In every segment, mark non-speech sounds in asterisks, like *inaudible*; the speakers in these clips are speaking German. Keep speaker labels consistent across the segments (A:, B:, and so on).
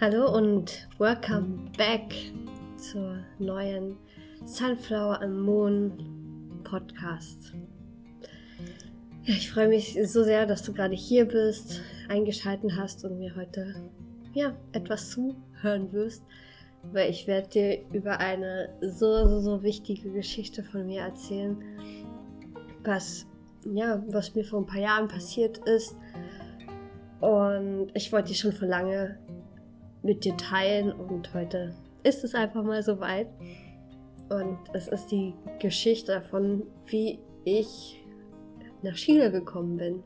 A: Hallo und welcome back zur neuen Sunflower am Moon Podcast. Ja, ich freue mich so sehr, dass du gerade hier bist, eingeschaltet hast und mir heute ja, etwas zuhören wirst, weil ich werde dir über eine so, so, so wichtige Geschichte von mir erzählen, was, ja, was mir vor ein paar Jahren passiert ist. Und ich wollte die schon vor lange mit dir teilen und heute ist es einfach mal soweit. Und es ist die Geschichte davon, wie ich nach Chile gekommen bin,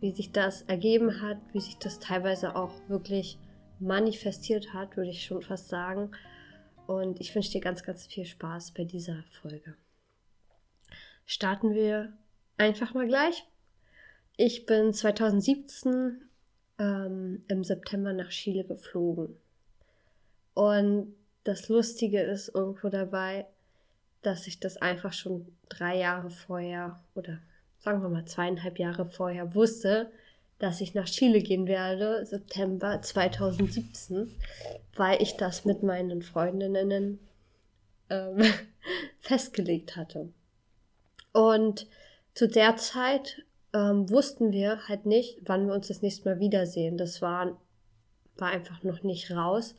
A: wie sich das ergeben hat, wie sich das teilweise auch wirklich manifestiert hat, würde ich schon fast sagen. Und ich wünsche dir ganz, ganz viel Spaß bei dieser Folge. Starten wir einfach mal gleich. Ich bin 2017 ähm, im September nach Chile geflogen. Und das Lustige ist irgendwo dabei, dass ich das einfach schon drei Jahre vorher oder sagen wir mal zweieinhalb Jahre vorher wusste, dass ich nach Chile gehen werde, September 2017, weil ich das mit meinen Freundinnen ähm, *laughs* festgelegt hatte. Und zu der Zeit ähm, wussten wir halt nicht, wann wir uns das nächste Mal wiedersehen. Das war, war einfach noch nicht raus,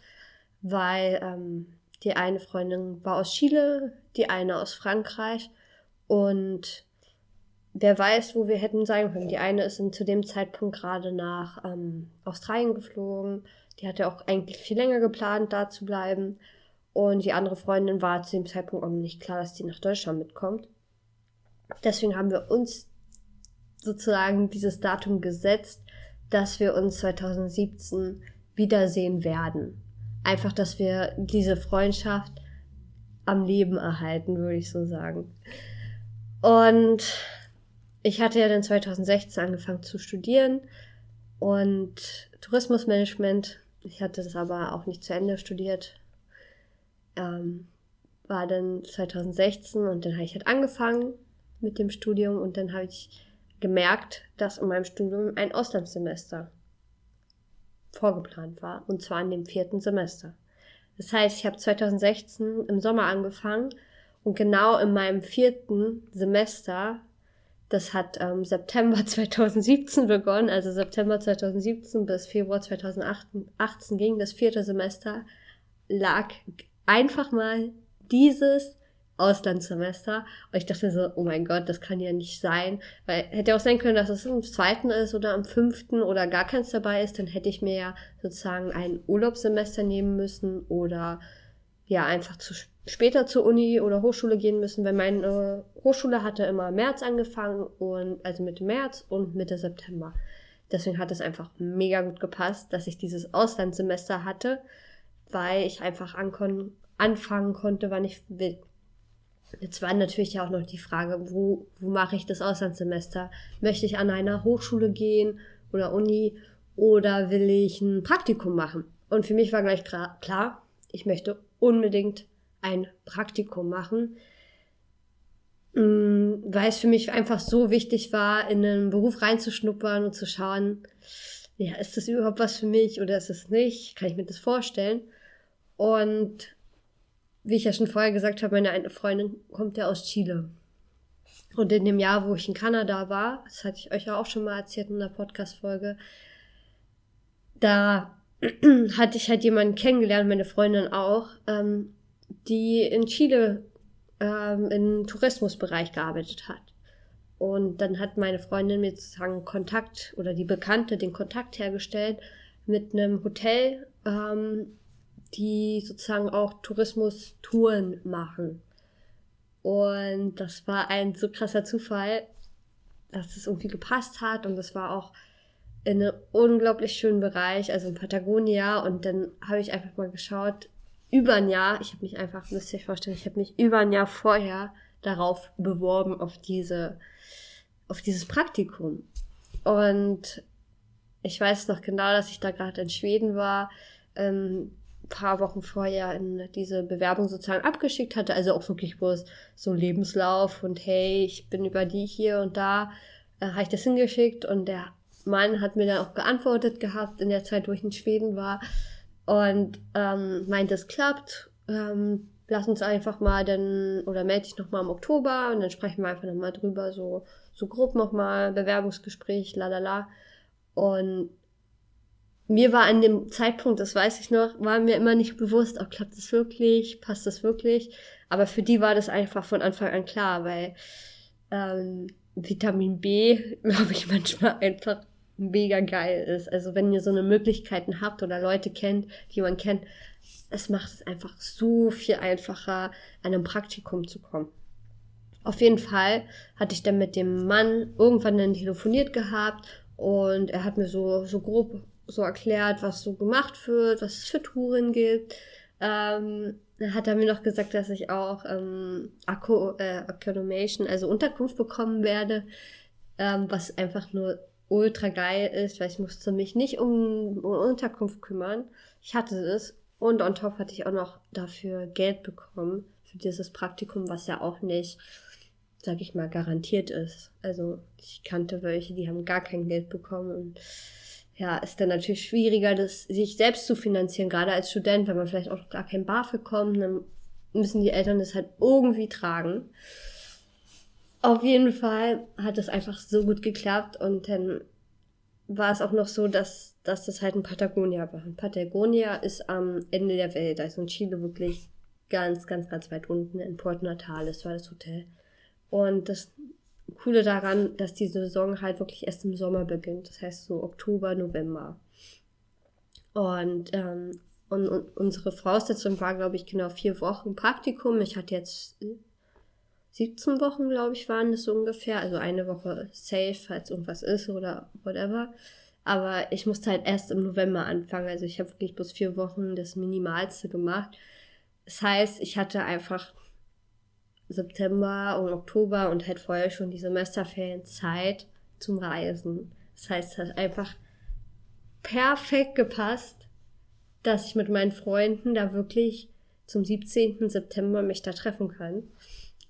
A: weil ähm, die eine Freundin war aus Chile, die eine aus Frankreich und wer weiß, wo wir hätten sein können. Die eine ist zu dem Zeitpunkt gerade nach ähm, Australien geflogen. Die hatte auch eigentlich viel länger geplant, da zu bleiben. Und die andere Freundin war zu dem Zeitpunkt auch nicht klar, dass die nach Deutschland mitkommt. Deswegen haben wir uns sozusagen dieses Datum gesetzt, dass wir uns 2017 wiedersehen werden. Einfach, dass wir diese Freundschaft am Leben erhalten, würde ich so sagen. Und ich hatte ja dann 2016 angefangen zu studieren und Tourismusmanagement. Ich hatte das aber auch nicht zu Ende studiert. Ähm, war dann 2016 und dann habe ich halt angefangen mit dem Studium und dann habe ich gemerkt, dass in meinem Studium ein Auslandssemester vorgeplant war, und zwar in dem vierten Semester. Das heißt, ich habe 2016 im Sommer angefangen und genau in meinem vierten Semester, das hat ähm, September *laughs* 2017 begonnen, also September 2017 bis Februar 2018 ging das vierte Semester, lag einfach mal dieses Auslandssemester. Und ich dachte so, oh mein Gott, das kann ja nicht sein. Weil hätte auch sein können, dass es am zweiten ist oder am fünften oder gar keins dabei ist, dann hätte ich mir ja sozusagen ein Urlaubssemester nehmen müssen oder ja einfach zu später zur Uni oder Hochschule gehen müssen, weil meine Hochschule hatte immer März angefangen und also Mitte März und Mitte September. Deswegen hat es einfach mega gut gepasst, dass ich dieses Auslandssemester hatte, weil ich einfach anfangen konnte, wann ich will. Jetzt war natürlich auch noch die Frage, wo, wo mache ich das Auslandssemester? Möchte ich an einer Hochschule gehen oder Uni oder will ich ein Praktikum machen? Und für mich war gleich klar, ich möchte unbedingt ein Praktikum machen, mm, weil es für mich einfach so wichtig war, in einen Beruf reinzuschnuppern und zu schauen, ja, ist das überhaupt was für mich oder ist es nicht? Kann ich mir das vorstellen? Und wie ich ja schon vorher gesagt habe, meine eine Freundin kommt ja aus Chile. Und in dem Jahr, wo ich in Kanada war, das hatte ich euch ja auch schon mal erzählt in der Podcast-Folge, da *clears throat* hatte ich halt jemanden kennengelernt, meine Freundin auch, ähm, die in Chile ähm, im Tourismusbereich gearbeitet hat. Und dann hat meine Freundin mir sozusagen Kontakt oder die Bekannte den Kontakt hergestellt mit einem Hotel, ähm, die sozusagen auch Tourismus-Touren machen. Und das war ein so krasser Zufall, dass es irgendwie gepasst hat und das war auch in einem unglaublich schönen Bereich, also in Patagonia. Und dann habe ich einfach mal geschaut, über ein Jahr, ich habe mich einfach, müsst ihr euch vorstellen, ich habe mich über ein Jahr vorher darauf beworben, auf diese, auf dieses Praktikum. Und ich weiß noch genau, dass ich da gerade in Schweden war. Ähm, paar Wochen vorher in diese Bewerbung sozusagen abgeschickt hatte, also auch wirklich bloß so Lebenslauf und hey, ich bin über die hier und da, äh, habe ich das hingeschickt und der Mann hat mir dann auch geantwortet gehabt in der Zeit, wo ich in Schweden war und ähm, meint, es klappt. Ähm, lass uns einfach mal dann, oder melde dich nochmal im Oktober und dann sprechen wir einfach nochmal drüber, so, so grob nochmal, Bewerbungsgespräch, la la la. Und mir war an dem Zeitpunkt, das weiß ich noch, war mir immer nicht bewusst, oh, klappt das wirklich, passt das wirklich. Aber für die war das einfach von Anfang an klar, weil ähm, Vitamin B, *laughs* glaube ich, manchmal einfach mega geil ist. Also wenn ihr so eine Möglichkeiten habt oder Leute kennt, die man kennt, es macht es einfach so viel einfacher, an einem Praktikum zu kommen. Auf jeden Fall hatte ich dann mit dem Mann irgendwann dann telefoniert gehabt und er hat mir so, so grob so erklärt, was so gemacht wird, was es für Touren gibt. Ähm, hat er mir noch gesagt, dass ich auch ähm, Akku, äh, Accommodation, also Unterkunft bekommen werde, ähm, was einfach nur ultra geil ist, weil ich musste mich nicht um, um Unterkunft kümmern. Ich hatte es und on top hatte ich auch noch dafür Geld bekommen für dieses Praktikum, was ja auch nicht, sag ich mal, garantiert ist. Also ich kannte welche, die haben gar kein Geld bekommen und ja, ist dann natürlich schwieriger, das sich selbst zu finanzieren, gerade als Student, wenn man vielleicht auch gar kein BAföG kommt, dann müssen die Eltern das halt irgendwie tragen. Auf jeden Fall hat es einfach so gut geklappt und dann war es auch noch so, dass, dass das halt in Patagonia war. Patagonia ist am Ende der Welt, also in Chile wirklich ganz, ganz, ganz weit unten in Port Natales war das Hotel. Und das Coole daran, dass die Saison halt wirklich erst im Sommer beginnt. Das heißt so Oktober, November. Und, ähm, und, und unsere Voraussetzung war, glaube ich, genau vier Wochen Praktikum. Ich hatte jetzt 17 Wochen, glaube ich, waren das so ungefähr. Also eine Woche safe, falls irgendwas ist oder whatever. Aber ich musste halt erst im November anfangen. Also ich habe wirklich bloß vier Wochen das Minimalste gemacht. Das heißt, ich hatte einfach September und Oktober und halt vorher schon die Semesterferien Zeit zum Reisen. Das heißt, es hat einfach perfekt gepasst, dass ich mit meinen Freunden da wirklich zum 17. September mich da treffen kann.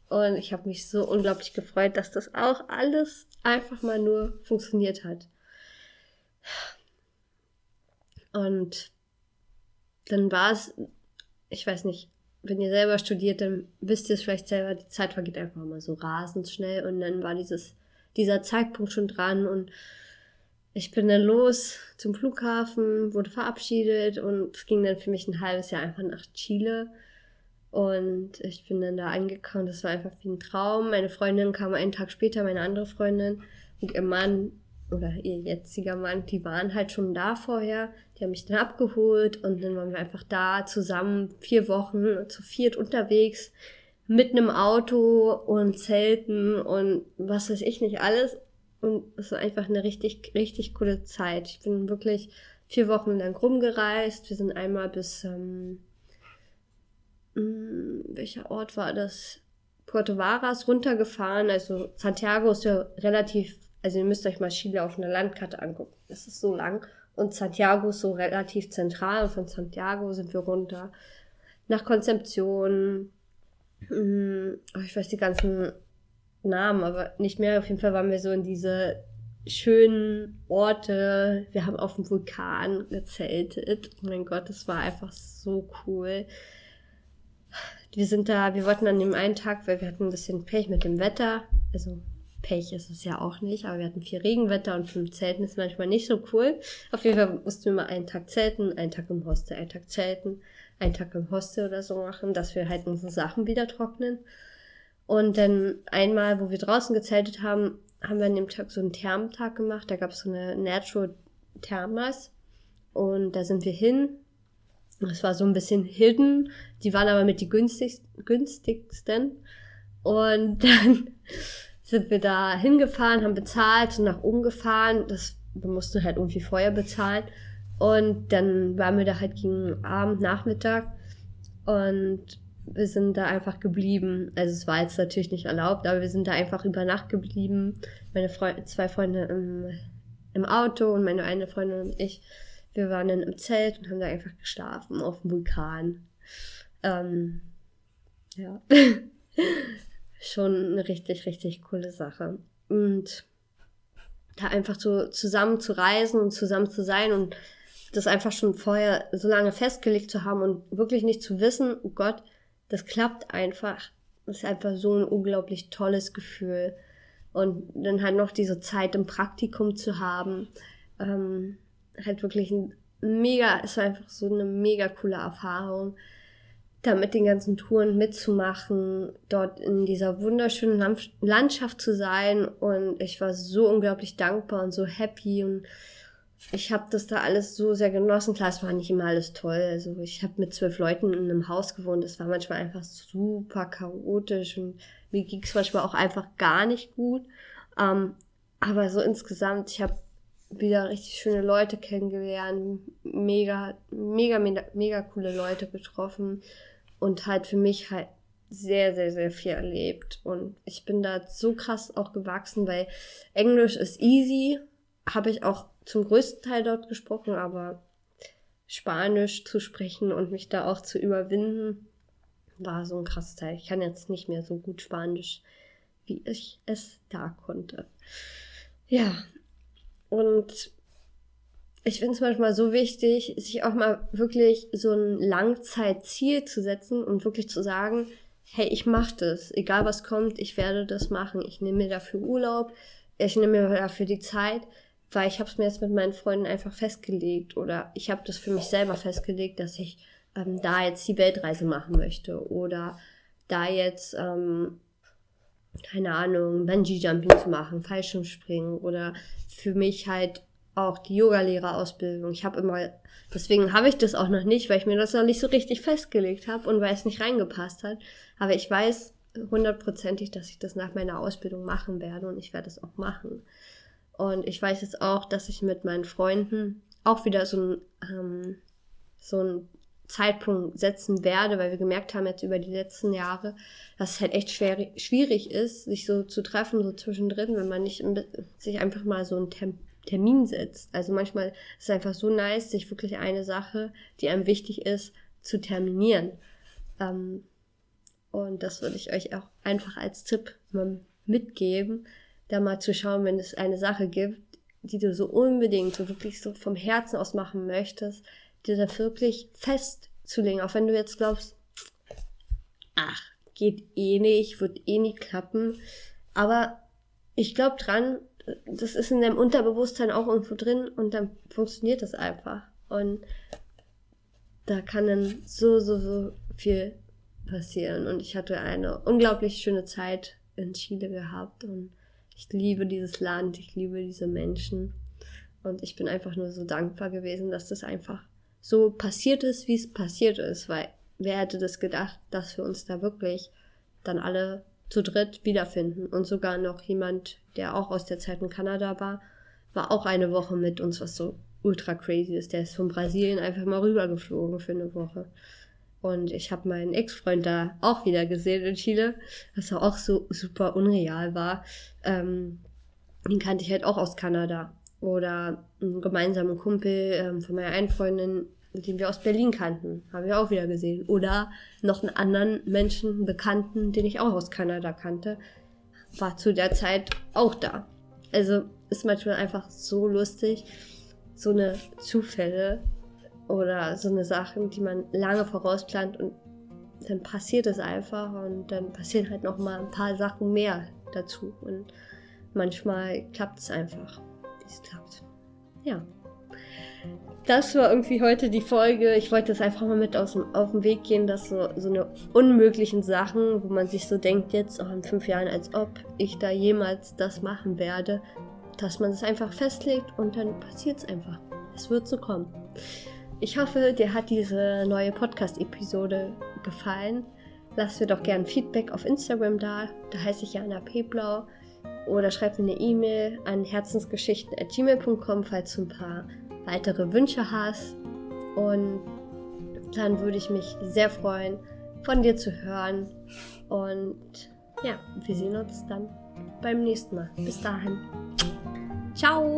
A: Und ich habe mich so unglaublich gefreut, dass das auch alles einfach mal nur funktioniert hat. Und dann war es, ich weiß nicht, wenn ihr selber studiert, dann wisst ihr es vielleicht selber, die Zeit vergeht einfach mal so rasend schnell und dann war dieses, dieser Zeitpunkt schon dran und ich bin dann los zum Flughafen, wurde verabschiedet und es ging dann für mich ein halbes Jahr einfach nach Chile. Und ich bin dann da angekommen, das war einfach wie ein Traum. Meine Freundin kam einen Tag später, meine andere Freundin und ihr Mann oder ihr jetziger Mann, die waren halt schon da vorher. Die haben mich dann abgeholt und dann waren wir einfach da zusammen vier Wochen zu viert unterwegs mit einem Auto und Zelten und was weiß ich nicht alles. Und es war einfach eine richtig, richtig coole Zeit. Ich bin wirklich vier Wochen lang rumgereist. Wir sind einmal bis, ähm, hm, welcher Ort war das? Puerto Varas runtergefahren. Also Santiago ist ja relativ also ihr müsst euch mal Chile auf einer Landkarte angucken. Das ist so lang. Und Santiago ist so relativ zentral. Und von Santiago sind wir runter nach Konzeption. Hm, oh, ich weiß die ganzen Namen, aber nicht mehr. Auf jeden Fall waren wir so in diese schönen Orte. Wir haben auf dem Vulkan gezeltet. Oh mein Gott, das war einfach so cool. Wir sind da, wir wollten an dem einen Tag, weil wir hatten ein bisschen Pech mit dem Wetter. Also Pech ist es ja auch nicht, aber wir hatten viel Regenwetter und fünf Zelten ist manchmal nicht so cool. Auf jeden Fall mussten wir mal einen Tag zelten, einen Tag im Hostel, einen Tag zelten, einen Tag im Hostel oder so machen, dass wir halt unsere Sachen wieder trocknen. Und dann einmal, wo wir draußen gezeltet haben, haben wir an dem Tag so einen Thermtag gemacht. Da gab es so eine Natural Thermas. Und da sind wir hin. Das war so ein bisschen hidden. Die waren aber mit die günstigsten. Und dann sind wir da hingefahren, haben bezahlt, nach oben gefahren. Das wir mussten halt irgendwie vorher bezahlen. Und dann waren wir da halt gegen Abend, Nachmittag. Und wir sind da einfach geblieben. Also es war jetzt natürlich nicht erlaubt, aber wir sind da einfach über Nacht geblieben. Meine Freunde, zwei Freunde im, im Auto und meine eine Freundin und ich. Wir waren dann im Zelt und haben da einfach geschlafen auf dem Vulkan. Ähm, ja. *laughs* schon eine richtig, richtig coole Sache. Und da einfach so zusammen zu reisen und zusammen zu sein und das einfach schon vorher so lange festgelegt zu haben und wirklich nicht zu wissen, oh Gott, das klappt einfach. Das ist einfach so ein unglaublich tolles Gefühl. Und dann halt noch diese Zeit im Praktikum zu haben, ähm, halt wirklich ein mega, war einfach so eine mega coole Erfahrung, da mit den ganzen Touren mitzumachen, dort in dieser wunderschönen Landschaft zu sein und ich war so unglaublich dankbar und so happy und ich habe das da alles so sehr genossen. Klar, es war nicht immer alles toll. Also ich habe mit zwölf Leuten in einem Haus gewohnt. Es war manchmal einfach super chaotisch und mir ging es manchmal auch einfach gar nicht gut. Ähm, aber so insgesamt, ich habe wieder richtig schöne Leute kennengelernt, mega, mega, mega, mega coole Leute getroffen und halt für mich halt sehr, sehr, sehr viel erlebt. Und ich bin da so krass auch gewachsen, weil Englisch ist easy, habe ich auch zum größten Teil dort gesprochen, aber Spanisch zu sprechen und mich da auch zu überwinden, war so ein krasses Teil. Ich kann jetzt nicht mehr so gut Spanisch, wie ich es da konnte. Ja, und ich finde es manchmal so wichtig, sich auch mal wirklich so ein Langzeitziel zu setzen und wirklich zu sagen, hey, ich mache das, egal was kommt, ich werde das machen. Ich nehme mir dafür Urlaub, ich nehme mir dafür die Zeit, weil ich habe es mir jetzt mit meinen Freunden einfach festgelegt oder ich habe das für mich selber festgelegt, dass ich ähm, da jetzt die Weltreise machen möchte oder da jetzt ähm, keine Ahnung, Bungee-Jumping zu machen, Fallschirmspringen oder für mich halt auch die Yogalehrerausbildung. Ich habe immer, deswegen habe ich das auch noch nicht, weil ich mir das noch nicht so richtig festgelegt habe und weil es nicht reingepasst hat. Aber ich weiß hundertprozentig, dass ich das nach meiner Ausbildung machen werde und ich werde es auch machen. Und ich weiß jetzt auch, dass ich mit meinen Freunden auch wieder so ein, ähm, so ein Zeitpunkt setzen werde, weil wir gemerkt haben jetzt über die letzten Jahre, dass es halt echt schwer, schwierig ist, sich so zu treffen, so zwischendrin, wenn man nicht sich einfach mal so einen Tem Termin setzt. Also manchmal ist es einfach so nice, sich wirklich eine Sache, die einem wichtig ist, zu terminieren. Ähm, und das würde ich euch auch einfach als Tipp mitgeben, da mal zu schauen, wenn es eine Sache gibt, die du so unbedingt, so wirklich so vom Herzen aus machen möchtest, dir da wirklich festzulegen, auch wenn du jetzt glaubst, ach, geht eh nicht, wird eh nie klappen. Aber ich glaube dran, das ist in deinem Unterbewusstsein auch irgendwo drin und dann funktioniert das einfach. Und da kann dann so, so, so viel passieren. Und ich hatte eine unglaublich schöne Zeit in Chile gehabt und ich liebe dieses Land, ich liebe diese Menschen. Und ich bin einfach nur so dankbar gewesen, dass das einfach so passiert ist, wie es passiert ist, weil wer hätte das gedacht, dass wir uns da wirklich dann alle zu dritt wiederfinden und sogar noch jemand, der auch aus der Zeit in Kanada war, war auch eine Woche mit uns, was so ultra crazy ist. Der ist von Brasilien einfach mal rübergeflogen für eine Woche. Und ich habe meinen Ex-Freund da auch wieder gesehen in Chile, was auch so super unreal war. Ähm, den kannte ich halt auch aus Kanada. Oder einen gemeinsamen Kumpel ähm, von meiner einen Freundin, den wir aus Berlin kannten, haben wir auch wieder gesehen. Oder noch einen anderen Menschen, Bekannten, den ich auch aus Kanada kannte, war zu der Zeit auch da. Also ist manchmal einfach so lustig, so eine Zufälle oder so eine Sachen, die man lange vorausplant und dann passiert es einfach und dann passieren halt noch mal ein paar Sachen mehr dazu und manchmal klappt es einfach, wie es klappt. Ja das war irgendwie heute die Folge. Ich wollte das einfach mal mit aus auf den Weg gehen, dass so, so eine unmöglichen Sachen, wo man sich so denkt, jetzt auch in fünf Jahren, als ob ich da jemals das machen werde, dass man es einfach festlegt und dann passiert es einfach. Es wird so kommen. Ich hoffe, dir hat diese neue Podcast-Episode gefallen. Lass mir doch gerne Feedback auf Instagram da. Da heiße ich Jana Peblau. Oder schreib mir eine E-Mail an herzensgeschichten.gmail.com, falls du ein paar weitere Wünsche hast. Und dann würde ich mich sehr freuen, von dir zu hören. Und ja, wir sehen uns dann beim nächsten Mal. Bis dahin. Ciao!